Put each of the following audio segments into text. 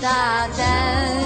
大胆。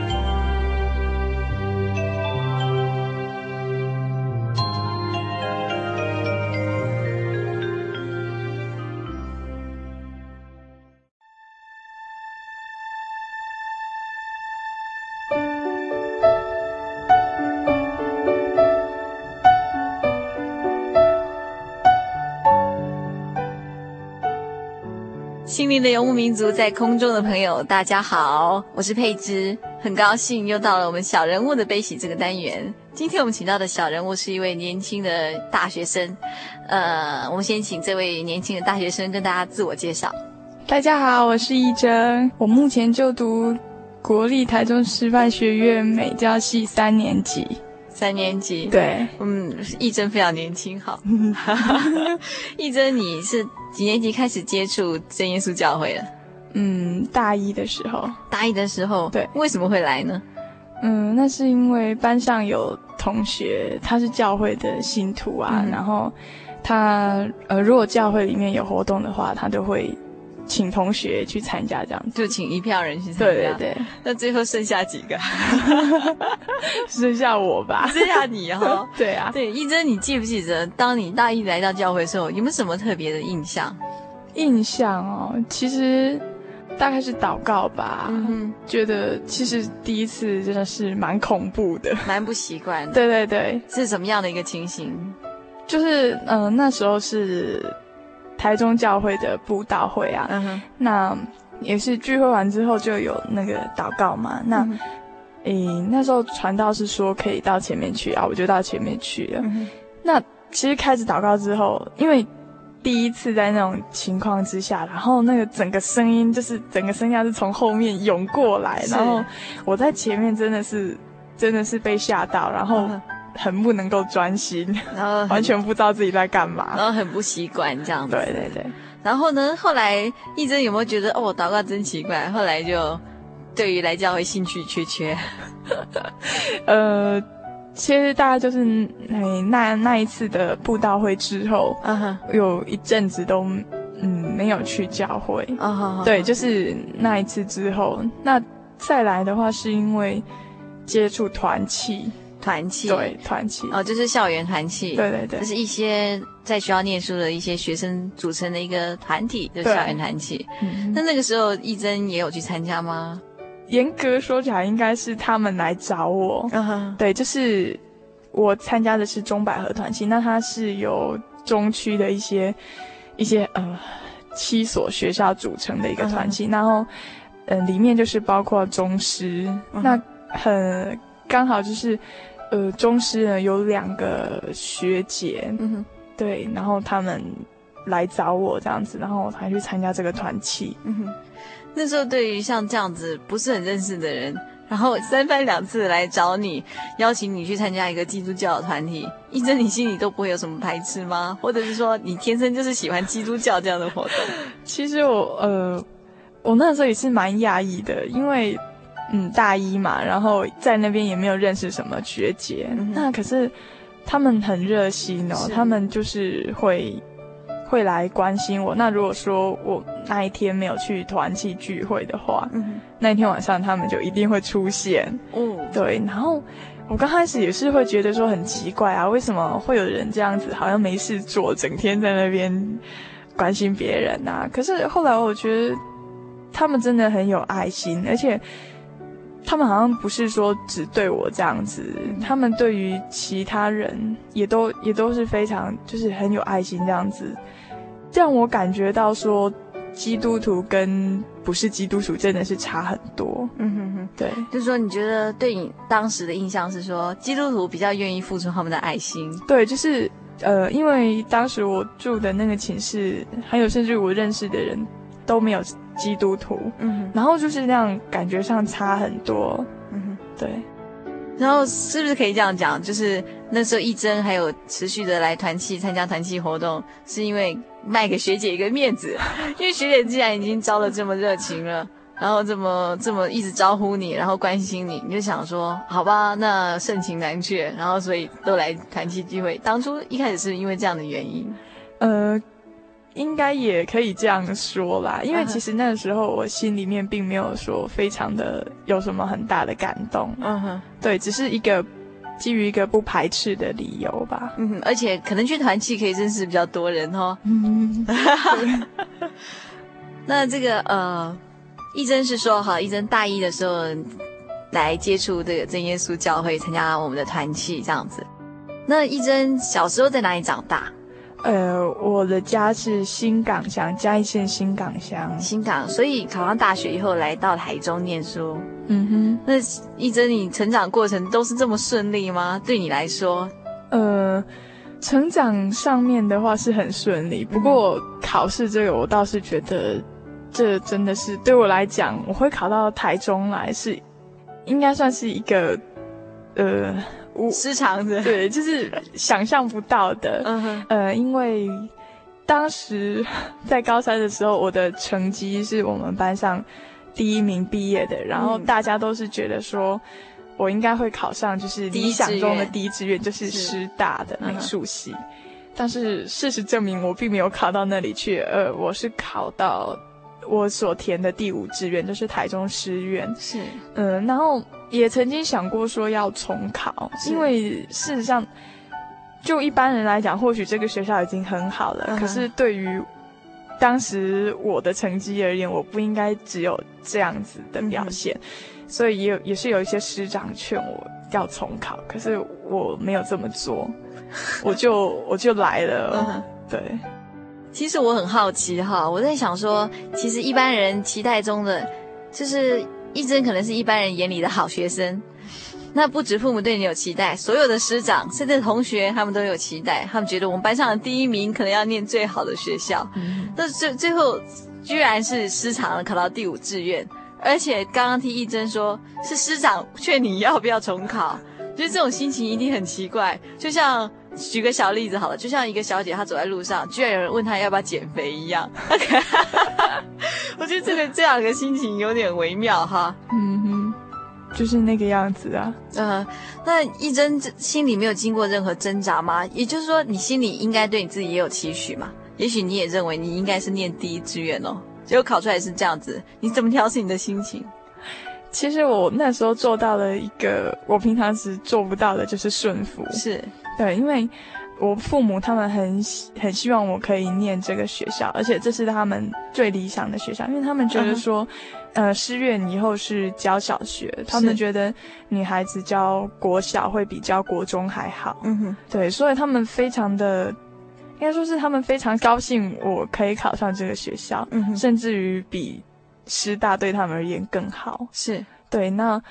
心灵的游牧民族，在空中的朋友，大家好，我是佩芝，很高兴又到了我们小人物的悲喜这个单元。今天我们请到的小人物是一位年轻的大学生，呃，我们先请这位年轻的大学生跟大家自我介绍。大家好，我是一真，我目前就读国立台中师范学院美教系三年级。三年级，对，嗯，一真非常年轻，好，一真，你是几年级开始接触真耶稣教会的？嗯，大一的时候，大一的时候，对，为什么会来呢？嗯，那是因为班上有同学他是教会的信徒啊，嗯、然后他呃，如果教会里面有活动的话，他都会。请同学去参加，这样子就请一票人去参加。对对对，那最后剩下几个？剩下我吧，剩下你哈。对啊，对，一真，你记不记得，当你大一来到教会的时候，有没有什么特别的印象？印象哦，其实大概是祷告吧。嗯哼，觉得其实第一次真的是蛮恐怖的，蛮不习惯的。对对对，是什么样的一个情形？就是嗯、呃，那时候是。台中教会的布道会啊，那也是聚会完之后就有那个祷告嘛。那，诶、那时候传道是说可以到前面去啊，我就到前面去了。嗯、那其实开始祷告之后，因为第一次在那种情况之下，然后那个整个声音就是整个声音是从后面涌过来，然后我在前面真的是真的是被吓到，然后。嗯很不能够专心，然后完全不知道自己在干嘛，然后很不习惯这样子。对对对。然后呢，后来一真有没有觉得哦，祷告真奇怪？后来就对于来教会兴趣缺缺。呃，其实大概就是那那那一次的布道会之后，嗯哼，有一阵子都嗯没有去教会。啊对，就是那一次之后，那再来的话是因为接触团契。团契。对团契。哦，就是校园团契，对对对，就是一些在学校念书的一些学生组成的一个团体，就是校园团契。嗯，那那个时候一真也有去参加吗？严格说起来，应该是他们来找我。嗯哼，对，就是我参加的是中百合团契，那它是由中区的一些一些呃七所学校组成的一个团契，然后嗯、呃，里面就是包括中师，那很刚好就是。呃，中师呢有两个学姐，嗯哼，对，然后他们来找我这样子，然后我才去参加这个团契。嗯哼，那时候对于像这样子不是很认识的人，然后三番两次来找你，邀请你去参加一个基督教的团体，一真你心里都不会有什么排斥吗？或者是说你天生就是喜欢基督教这样的活动？其实我呃，我那时候也是蛮讶异的，因为。嗯，大一嘛，然后在那边也没有认识什么学姐，嗯、那可是他们很热心哦，他们就是会会来关心我。那如果说我那一天没有去团契聚会的话，嗯，那一天晚上他们就一定会出现。嗯，对。然后我刚开始也是会觉得说很奇怪啊，为什么会有人这样子，好像没事做，整天在那边关心别人啊。可是后来我觉得他们真的很有爱心，而且他们好像不是说只对我这样子，他们对于其他人也都也都是非常就是很有爱心这样子，让我感觉到说基督徒跟不是基督徒真的是差很多。嗯哼哼，对，就是说你觉得对你当时的印象是说基督徒比较愿意付出他们的爱心。对，就是。呃，因为当时我住的那个寝室，还有甚至我认识的人都没有基督徒，嗯哼，然后就是那样感觉上差很多，嗯哼，对。然后是不是可以这样讲？就是那时候一真还有持续的来团契参加团契活动，是因为卖给学姐一个面子，因为学姐既然已经招了这么热情了。然后这么这么一直招呼你，然后关心你，你就想说，好吧，那盛情难却，然后所以都来团契聚会。当初一开始是因为这样的原因，呃，应该也可以这样说啦。因为其实那个时候我心里面并没有说非常的有什么很大的感动，嗯哼，对，只是一个基于一个不排斥的理由吧。嗯哼，而且可能去团契可以认识比较多人哦。嗯，那这个呃。一真是说，哈，一真大一的时候来接触这个真耶稣教会，参加我们的团契这样子。那一真小时候在哪里长大？呃，我的家是新港乡，嘉义县新港乡。新港，所以考上大学以后来到台中念书。嗯哼。那一真，你成长过程都是这么顺利吗？对你来说？呃，成长上面的话是很顺利，不过考试这个我倒是觉得。这真的是对我来讲，我会考到台中来是，应该算是一个，呃，失常的，对，就是想象不到的。嗯哼，呃，因为当时 在高三的时候，我的成绩是我们班上第一名毕业的，然后大家都是觉得说我应该会考上，就是理想中的第一志愿就是师大的美术系，但是事实证明我并没有考到那里去，呃，我是考到。我所填的第五志愿就是台中师院，是，嗯，然后也曾经想过说要重考，因为事实上，就一般人来讲，或许这个学校已经很好了，uh. 可是对于当时我的成绩而言，我不应该只有这样子的表现，uh. 所以也有也是有一些师长劝我要重考，可是我没有这么做，我就我就来了，uh. 对。其实我很好奇哈，我在想说，其实一般人期待中的，就是一真可能是一般人眼里的好学生。那不止父母对你有期待，所有的师长甚至同学他们都有期待，他们觉得我们班上的第一名可能要念最好的学校。但是最最后居然是失常了，考到第五志愿，而且刚刚听一真说是师长劝你要不要重考，觉得这种心情一定很奇怪，就像。举个小例子好了，就像一个小姐，她走在路上，居然有人问她要不要减肥一样。我觉得这个这两个心情有点微妙哈。嗯哼，就是那个样子啊。嗯、呃，那一真心里没有经过任何挣扎吗？也就是说，你心里应该对你自己也有期许嘛？也许你也认为你应该是念第一志愿哦，结果考出来是这样子，你怎么调适你的心情？其实我那时候做到了一个我平常时做不到的，就是顺服。是。对，因为我父母他们很很希望我可以念这个学校，而且这是他们最理想的学校，因为他们觉得说，嗯、呃，师院以后是教小学，他们觉得女孩子教国小会比教国中还好。嗯哼，对，所以他们非常的，应该说是他们非常高兴我可以考上这个学校，嗯哼，甚至于比师大对他们而言更好。是对，那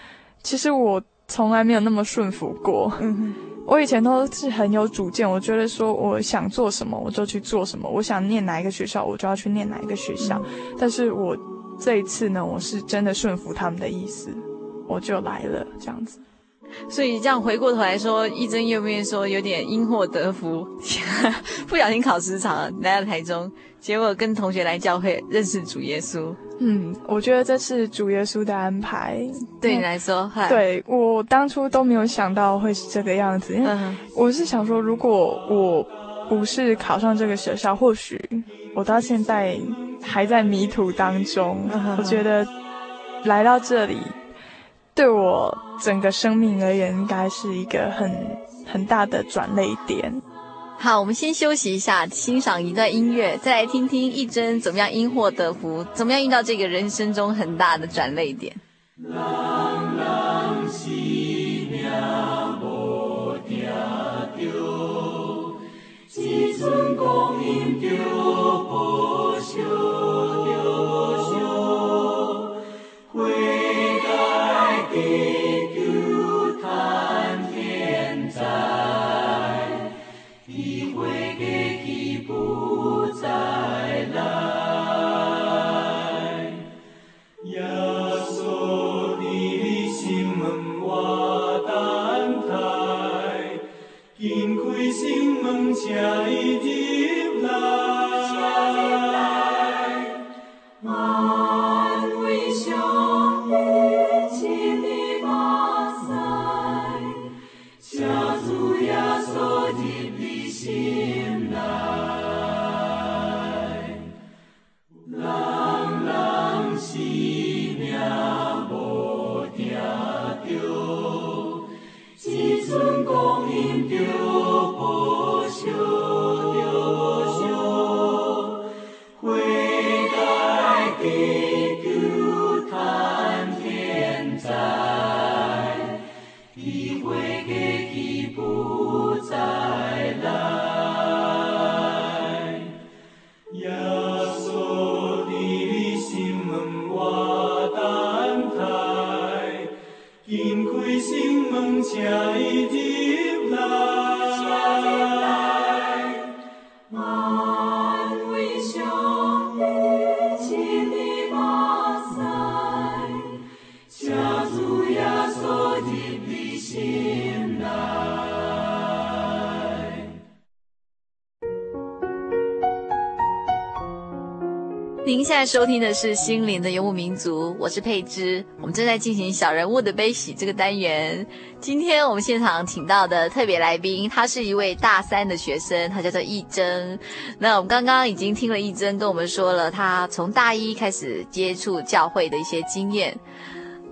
其实我从来没有那么顺服过。嗯哼。我以前都是很有主见，我觉得说我想做什么我就去做什么，我想念哪一个学校我就要去念哪一个学校。嗯、但是我这一次呢，我是真的顺服他们的意思，我就来了这样子。所以这样回过头来说，一真又没有说有点因祸得福，不小心考失常了，来到台中，结果跟同学来教会认识主耶稣。嗯，我觉得这是主耶稣的安排，对你来说，对，我当初都没有想到会是这个样子，因为我是想说，如果我不是考上这个学校，或许我到现在还在迷途当中。我觉得来到这里。对我整个生命而言，应该是一个很很大的转捩点。好，我们先休息一下，欣赏一段音乐，再来听听一珍怎么样因祸得福，怎么样遇到这个人生中很大的转泪点。在收听的是《心灵的游牧民族》，我是佩芝。我们正在进行小人物的悲喜这个单元。今天我们现场请到的特别来宾，他是一位大三的学生，他叫做义珍。那我们刚刚已经听了易珍跟我们说了，他从大一开始接触教会的一些经验。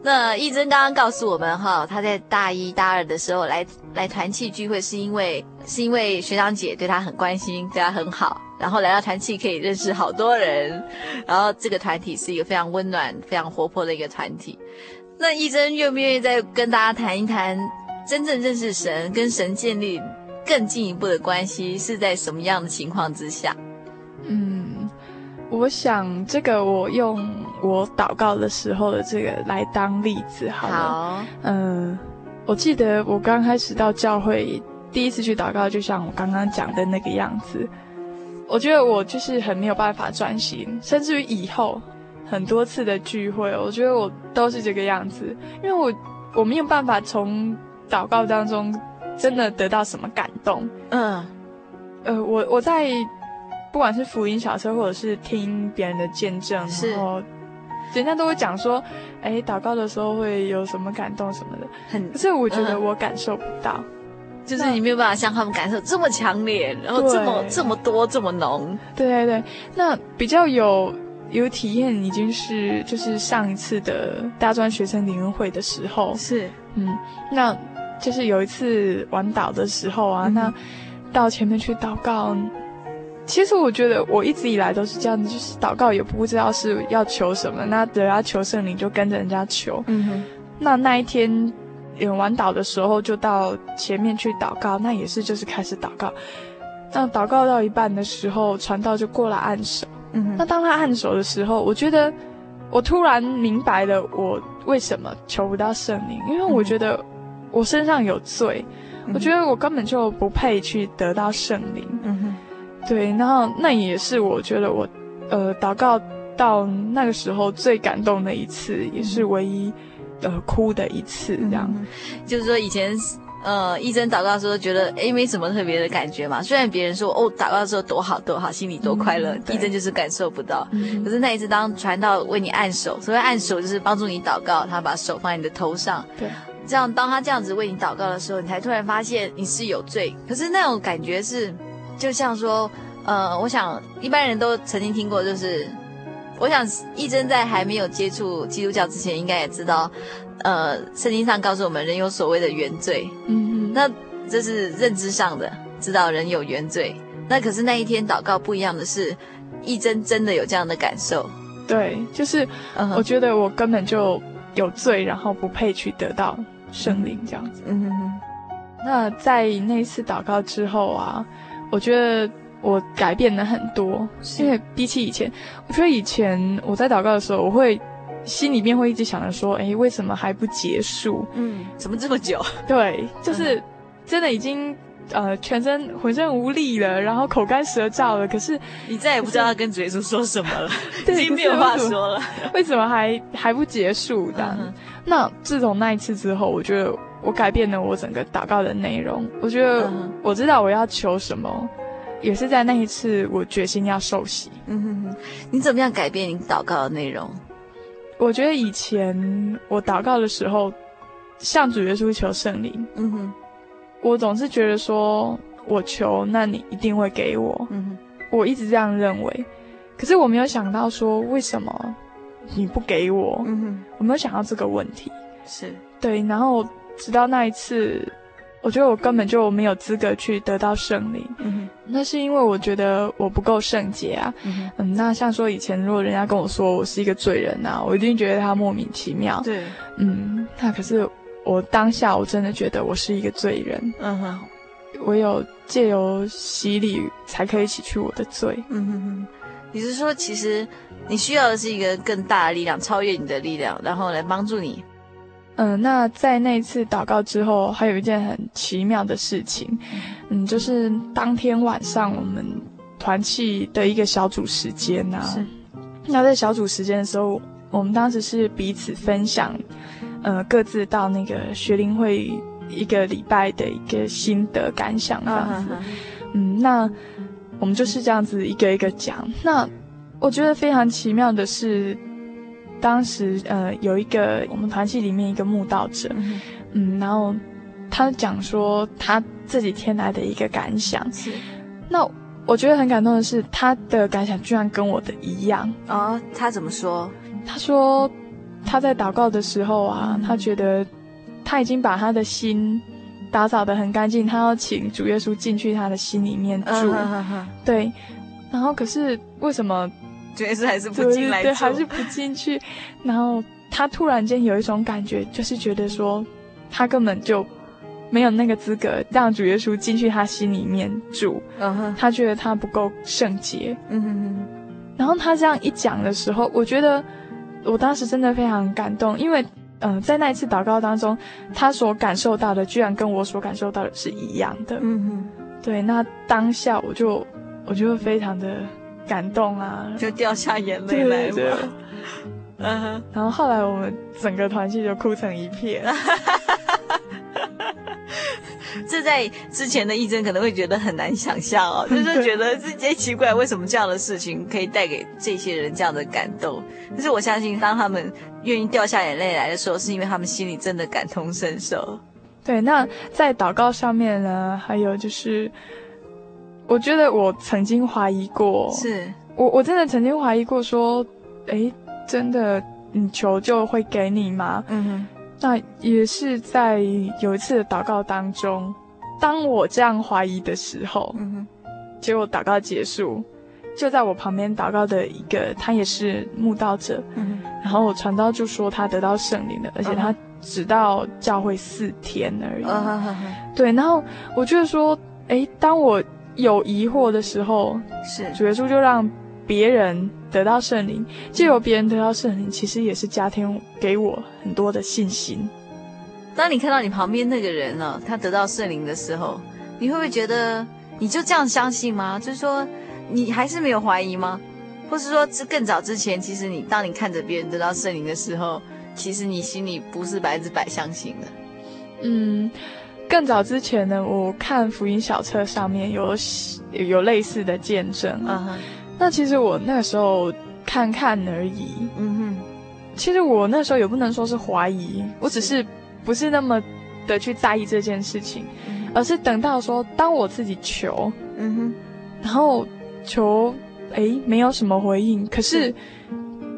那义珍刚刚告诉我们哈，他在大一大二的时候来来团契聚会，是因为是因为学长姐对他很关心，对他很好。然后来到团契可以认识好多人，然后这个团体是一个非常温暖、非常活泼的一个团体。那义珍愿不愿意再跟大家谈一谈，真正认识神、跟神建立更进一步的关系是在什么样的情况之下？嗯，我想这个我用我祷告的时候的这个来当例子好了。好，嗯，我记得我刚开始到教会第一次去祷告，就像我刚刚讲的那个样子。我觉得我就是很没有办法专心，甚至于以后很多次的聚会，我觉得我都是这个样子，因为我我没有办法从祷告当中真的得到什么感动。嗯，呃，我我在不管是福音小车或者是听别人的见证，是然后人家都会讲说，哎，祷告的时候会有什么感动什么的，很，可是我觉得我感受不到。就是你没有办法像他们感受这么强烈，然后这么这么多这么浓。对对对，那比较有有体验已经是就是上一次的大专学生灵恩会的时候。是，嗯，那就是有一次晚祷的时候啊，嗯、那到前面去祷告。其实我觉得我一直以来都是这样子，就是祷告也不知道是要求什么，那人家求圣灵就跟着人家求。嗯哼，那那一天。演完祷的时候，就到前面去祷告，那也是就是开始祷告。那祷告到一半的时候，传道就过来按手。嗯哼，那当他按手的时候，我觉得我突然明白了我为什么求不到圣灵，因为我觉得我身上有罪，嗯、我觉得我根本就不配去得到圣灵。嗯哼，对，然后那也是我觉得我呃祷告到那个时候最感动的一次，也是唯一。呃，哭的一次，这样，嗯、就是说以前，呃，一珍祷告的时候觉得，诶，没什么特别的感觉嘛。虽然别人说，哦，祷告的时候多好多好，心里多快乐，义珍、嗯、就是感受不到。嗯、可是那一次，当传道为你按手，所谓按手就是帮助你祷告，他把手放在你的头上，对，这样当他这样子为你祷告的时候，你才突然发现你是有罪。可是那种感觉是，就像说，呃，我想一般人都曾经听过，就是。我想，义珍在还没有接触基督教之前，应该也知道，呃，圣经上告诉我们人有所谓的原罪，嗯嗯，那这是认知上的。知道人有原罪。那可是那一天祷告不一样的是，义珍真的有这样的感受。对，就是我觉得我根本就有罪，然后不配去得到圣灵这样子。嗯哼哼。那在那一次祷告之后啊，我觉得我改变了很多，因为比起以前，我觉得以前我在祷告的时候，我会心里面会一直想着说，哎，为什么还不结束？嗯，怎么这么久？对，就是真的已经呃全身浑身无力了，然后口干舌燥了，可是你再也不知道要跟主耶稣说什么了，已经没有话说了。为什么还 还不结束的？嗯、那自从那一次之后，我觉得。我改变了我整个祷告的内容。我觉得我知道我要求什么，也是在那一次我决心要受洗。嗯哼哼，你怎么样改变你祷告的内容？我觉得以前我祷告的时候，向主耶稣求圣灵。嗯哼，我总是觉得说我求，那你一定会给我。嗯哼，我一直这样认为。可是我没有想到说为什么你不给我？嗯哼，我没有想到这个问题。是对，然后。直到那一次，我觉得我根本就没有资格去得到圣灵。嗯哼，那是因为我觉得我不够圣洁啊。嗯哼，嗯，那像说以前如果人家跟我说我是一个罪人啊，我一定觉得他莫名其妙。对，嗯，那可是我当下我真的觉得我是一个罪人。嗯哼，唯有借由洗礼才可以洗去我的罪。嗯哼哼，你是说其实你需要的是一个更大的力量，超越你的力量，然后来帮助你？嗯，那在那一次祷告之后，还有一件很奇妙的事情，嗯，就是当天晚上我们团契的一个小组时间啊，是。那在小组时间的时候，我们当时是彼此分享，呃，各自到那个学龄会一个礼拜的一个心得感想这样子。Uh. 嗯，那我们就是这样子一个一个讲。那我觉得非常奇妙的是。当时呃有一个我们团契里面一个慕道者，嗯，嗯，然后他讲说他这几天来的一个感想，是，那我觉得很感动的是他的感想居然跟我的一样。啊，哦，他怎么说？他说他在祷告的时候啊，嗯，他觉得他已经把他的心打扫的很干净，他要请主耶稣进去他的心里面住，对，然后可是为什么？主耶稣还是不进来，对，还是不进去。然后他突然间有一种感觉，就是觉得说，他根本就没有那个资格让主耶稣进去他心里面住。嗯哼，他觉得他不够圣洁。嗯哼哼。然后他这样一讲的时候，我觉得我当时真的非常感动，因为嗯、呃，在那一次祷告当中，他所感受到的，居然跟我所感受到的是一样的。嗯哼。对，那当下我就我就非常的。感动啊，就掉下眼泪来了。嗯哼，然后后来我们整个团契就哭成一片。这在之前的义珍可能会觉得很难想象哦，就是觉得这些奇怪，为什么这样的事情可以带给这些人这样的感动？但是我相信，当他们愿意掉下眼泪来的时候，是因为他们心里真的感同身受。对，那在祷告上面呢，还有就是。我觉得我曾经怀疑过，是。我我真的曾经怀疑过，说，哎，真的你求救会给你吗？嗯哼，那也是在有一次的祷告当中，当我这样怀疑的时候，嗯哼，结果祷告结束，就在我旁边祷告的一个，他也是慕道者，嗯哼，然后我传道就说他得到圣灵了，而且他只到教会四天而已，嗯哼，对，然后我觉得说，哎，当我。有疑惑的时候，是主耶稣就让别人得到圣灵，借由别人得到圣灵，其实也是加添给我很多的信心。当你看到你旁边那个人呢、哦，他得到圣灵的时候，你会不会觉得你就这样相信吗？就是说，你还是没有怀疑吗？或是说，这更早之前，其实你当你看着别人得到圣灵的时候，其实你心里不是百分之百相信的？嗯。更早之前呢，我看福音小册上面有有类似的见证啊。Uh huh. 那其实我那个时候看看而已。嗯哼、uh。Huh. 其实我那时候也不能说是怀疑，我只是不是那么的去在意这件事情，uh huh. 而是等到说当我自己求，嗯哼、uh，huh. 然后求，诶，没有什么回应，可是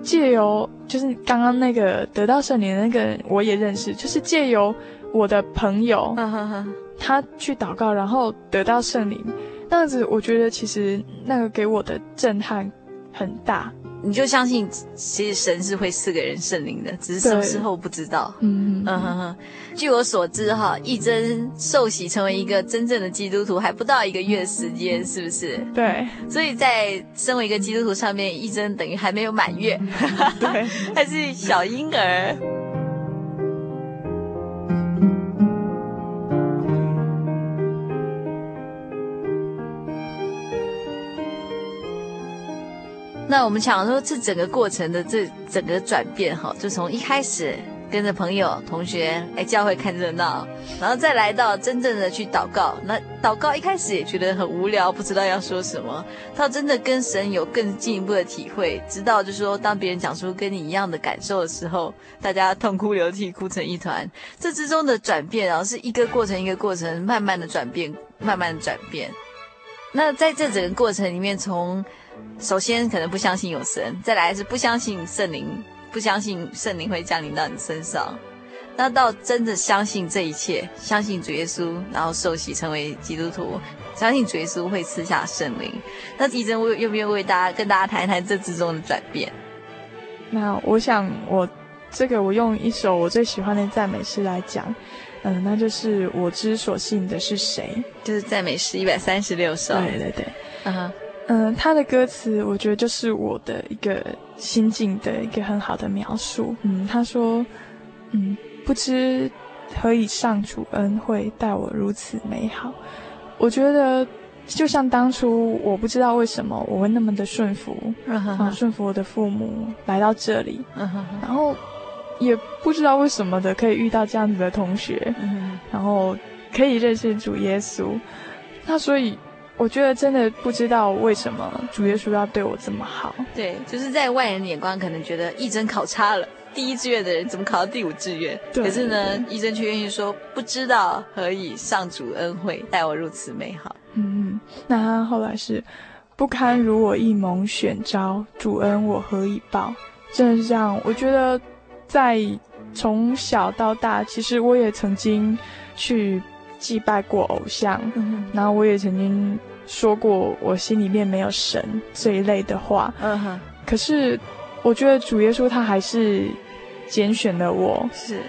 借由就是刚刚那个得到圣灵的那个人，我也认识，就是借由。我的朋友，他去祷告，然后得到圣灵，那样子，我觉得其实那个给我的震撼很大。你就相信，其实神是会赐给人圣灵的，只是什么时候不知道。嗯嗯哼哼。据我所知，哈，一珍受洗成为一个真正的基督徒还不到一个月时间，是不是？对。所以在身为一个基督徒上面，一珍等于还没有满月，对，还是小婴儿。那我们讲说，这整个过程的这整个转变哈，就从一开始跟着朋友、同学来教会看热闹，然后再来到真正的去祷告。那祷告一开始也觉得很无聊，不知道要说什么。到真的跟神有更进一步的体会，知道就是说，当别人讲出跟你一样的感受的时候，大家痛哭流涕，哭成一团。这之中的转变，然后是一个过程一个过程，慢慢的转变，慢慢的转变。那在这整个过程里面，从首先可能不相信有神，再来是不相信圣灵，不相信圣灵会降临到你身上。那到真的相信这一切，相信主耶稣，然后受洗成为基督徒，相信主耶稣会赐下圣灵。那义珍为愿不愿意为大家跟大家谈一谈这之中的转变？那我想我这个我用一首我最喜欢的赞美诗来讲，嗯、呃，那就是我之所信的是谁，就是赞美诗一百三十六首。对对对，嗯哼。嗯，他的歌词我觉得就是我的一个心境的一个很好的描述。嗯，他说，嗯，不知何以上主恩惠待我如此美好。我觉得就像当初我不知道为什么我会那么的顺服，啊，顺服我的父母来到这里，然后也不知道为什么的可以遇到这样子的同学，然后可以认识主耶稣。那所以。我觉得真的不知道为什么主耶稣要对我这么好。对，就是在外人的眼光可能觉得义珍考差了，第一志愿的人怎么考到第五志愿？对。可是呢，义珍却愿意说，不知道何以上主恩惠待我如此美好。嗯嗯。那他后来是不堪如我一蒙选召，主恩我何以报？真的是这样。我觉得在从小到大，其实我也曾经去祭拜过偶像，嗯、然后我也曾经。说过我心里面没有神这一类的话，嗯哼。可是我觉得主耶稣他还是拣选了我，是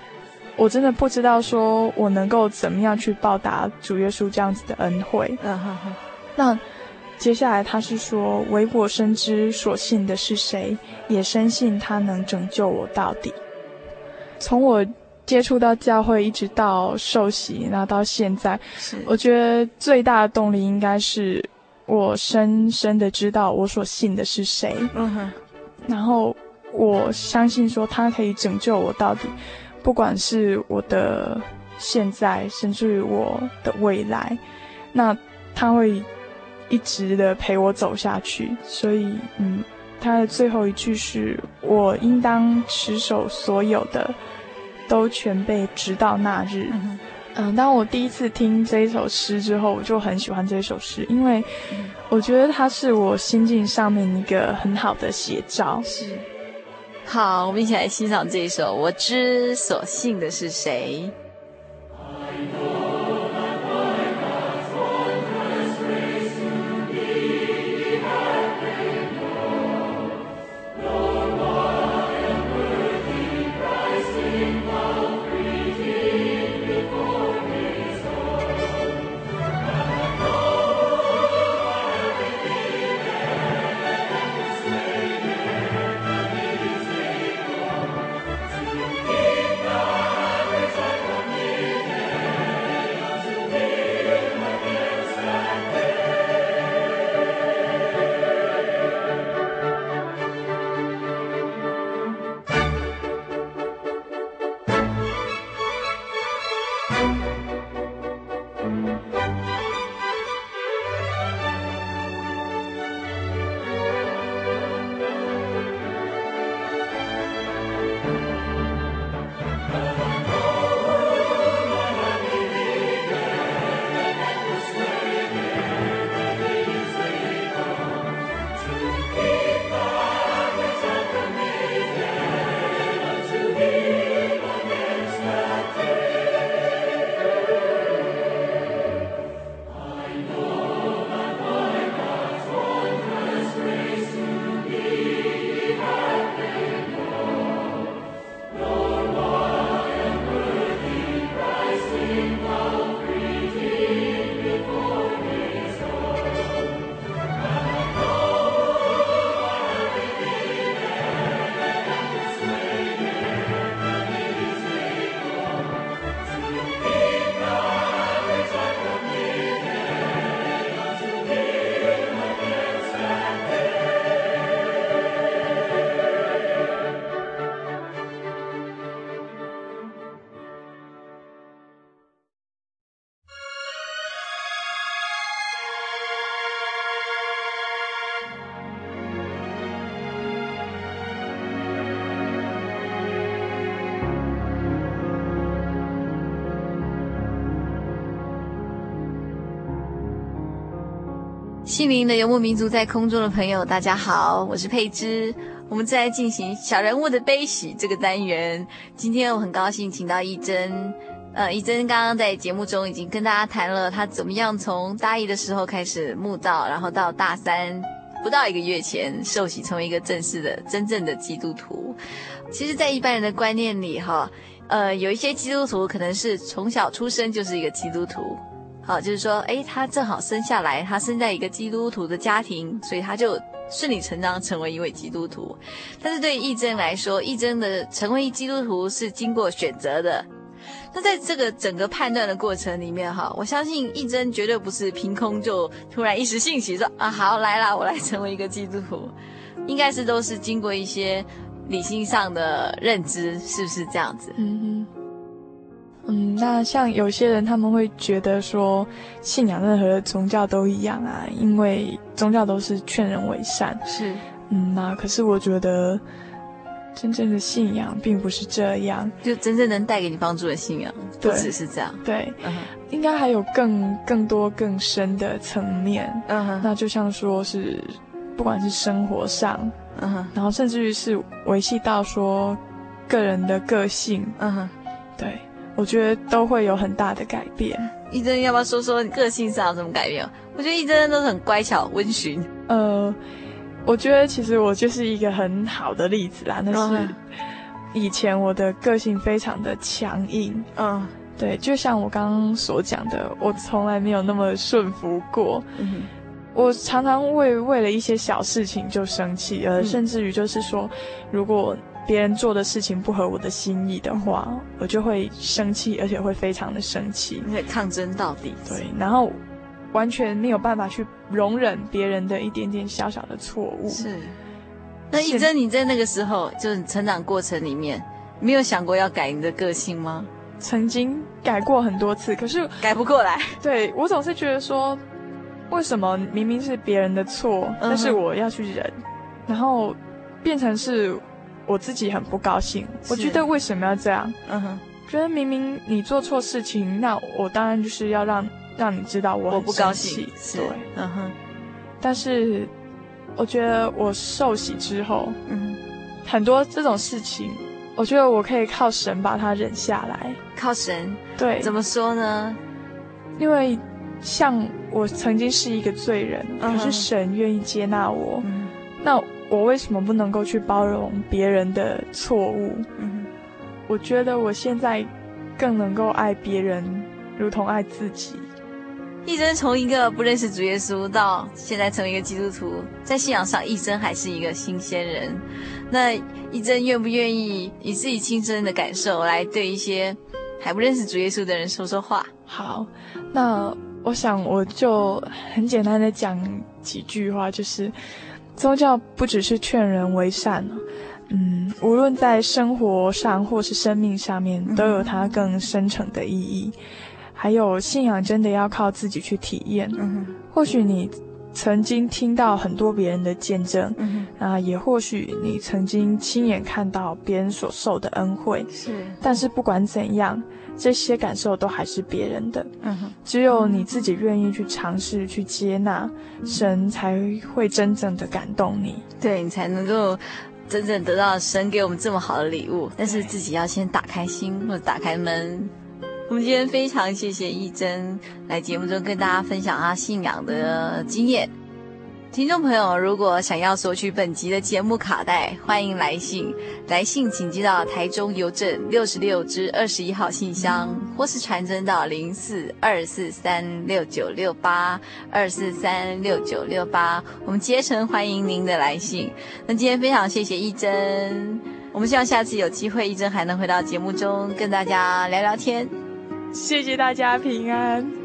我真的不知道说我能够怎么样去报答主耶稣这样子的恩惠，嗯哼哼。那接下来他是说，唯我深知所信的是谁，也深信他能拯救我到底。从我。接触到教会，一直到受洗，然后到现在，我觉得最大的动力应该是我深深的知道我所信的是谁。嗯哼，然后我相信说他可以拯救我到底，不管是我的现在，甚至于我的未来，那他会一直的陪我走下去。所以，嗯，他的最后一句是我应当持守所有的。都全被，直到那日。嗯，嗯，当我第一次听这一首诗之后，我就很喜欢这首诗，因为我觉得它是我心境上面一个很好的写照。是，好，我们一起来欣赏这一首《我之所信的是谁》。心灵的游牧民族在空中的朋友，大家好，我是佩芝。我们正在进行小人物的悲喜这个单元。今天我很高兴请到一珍，呃，一珍刚刚在节目中已经跟大家谈了她怎么样从大一的时候开始慕道，然后到大三不到一个月前受洗成为一个正式的真正的基督徒。其实，在一般人的观念里，哈，呃，有一些基督徒可能是从小出生就是一个基督徒。好，就是说，诶，他正好生下来，他生在一个基督徒的家庭，所以他就顺理成章成为一位基督徒。但是对于义珍来说，义珍的成为基督徒是经过选择的。那在这个整个判断的过程里面，哈，我相信义珍绝对不是凭空就突然一时兴起说啊，好来啦，我来成为一个基督徒，应该是都是经过一些理性上的认知，是不是这样子？嗯哼。嗯，那像有些人他们会觉得说，信仰任何的宗教都一样啊，因为宗教都是劝人为善。是，嗯，那可是我觉得，真正的信仰并不是这样，就真正能带给你帮助的信仰，不只是这样。对，嗯、应该还有更更多更深的层面。嗯哼，那就像说是，不管是生活上，嗯哼，然后甚至于是维系到说个人的个性。嗯哼，对。我觉得都会有很大的改变。一真，要不要说说你个性上有什么改变？我觉得一真都是很乖巧、温驯。呃，我觉得其实我就是一个很好的例子啦。那是以前我的个性非常的强硬。嗯，对，就像我刚刚所讲的，我从来没有那么顺服过。嗯，我常常为为了一些小事情就生气，呃，甚至于就是说，如果。别人做的事情不合我的心意的话，嗯、我就会生气，而且会非常的生气，会抗争到底。对，然后完全没有办法去容忍别人的一点点小小的错误。是。那一珍，你在那个时候，就是你成长过程里面，没有想过要改你的个性吗？曾经改过很多次，可是改不过来。对，我总是觉得说，为什么明明是别人的错，嗯、但是我要去忍，然后变成是。我自己很不高兴，我觉得为什么要这样？嗯哼，觉得明明你做错事情，那我当然就是要让让你知道我很不高兴。对，嗯哼。但是我觉得我受洗之后，嗯，很多这种事情，我觉得我可以靠神把它忍下来。靠神？对。怎么说呢？因为像我曾经是一个罪人，可是神愿意接纳我。嗯，那。我为什么不能够去包容别人的错误？嗯，我觉得我现在更能够爱别人，如同爱自己。义珍从一个不认识主耶稣到现在成为一个基督徒，在信仰上，义珍还是一个新鲜人。那义珍愿不愿意以自己亲身的感受来对一些还不认识主耶稣的人说说话？好，那我想我就很简单的讲几句话，就是。宗教不只是劝人为善，嗯，无论在生活上或是生命上面，都有它更深层的意义。还有信仰真的要靠自己去体验。嗯，或许你曾经听到很多别人的见证，嗯，啊，也或许你曾经亲眼看到别人所受的恩惠。是，但是不管怎样。这些感受都还是别人的，嗯哼，只有你自己愿意去尝试去接纳，神才会真正的感动你，对，你才能够真正得到神给我们这么好的礼物。但是自己要先打开心或者打开门。我们今天非常谢谢一珍来节目中跟大家分享他信仰的经验。听众朋友，如果想要索取本集的节目卡带，欢迎来信。来信请寄到台中邮政六十六支二十一号信箱，或是传真到零四二四三六九六八二四三六九六八。我们竭诚欢迎您的来信。那今天非常谢谢义珍，我们希望下次有机会，义珍还能回到节目中跟大家聊聊天。谢谢大家平安。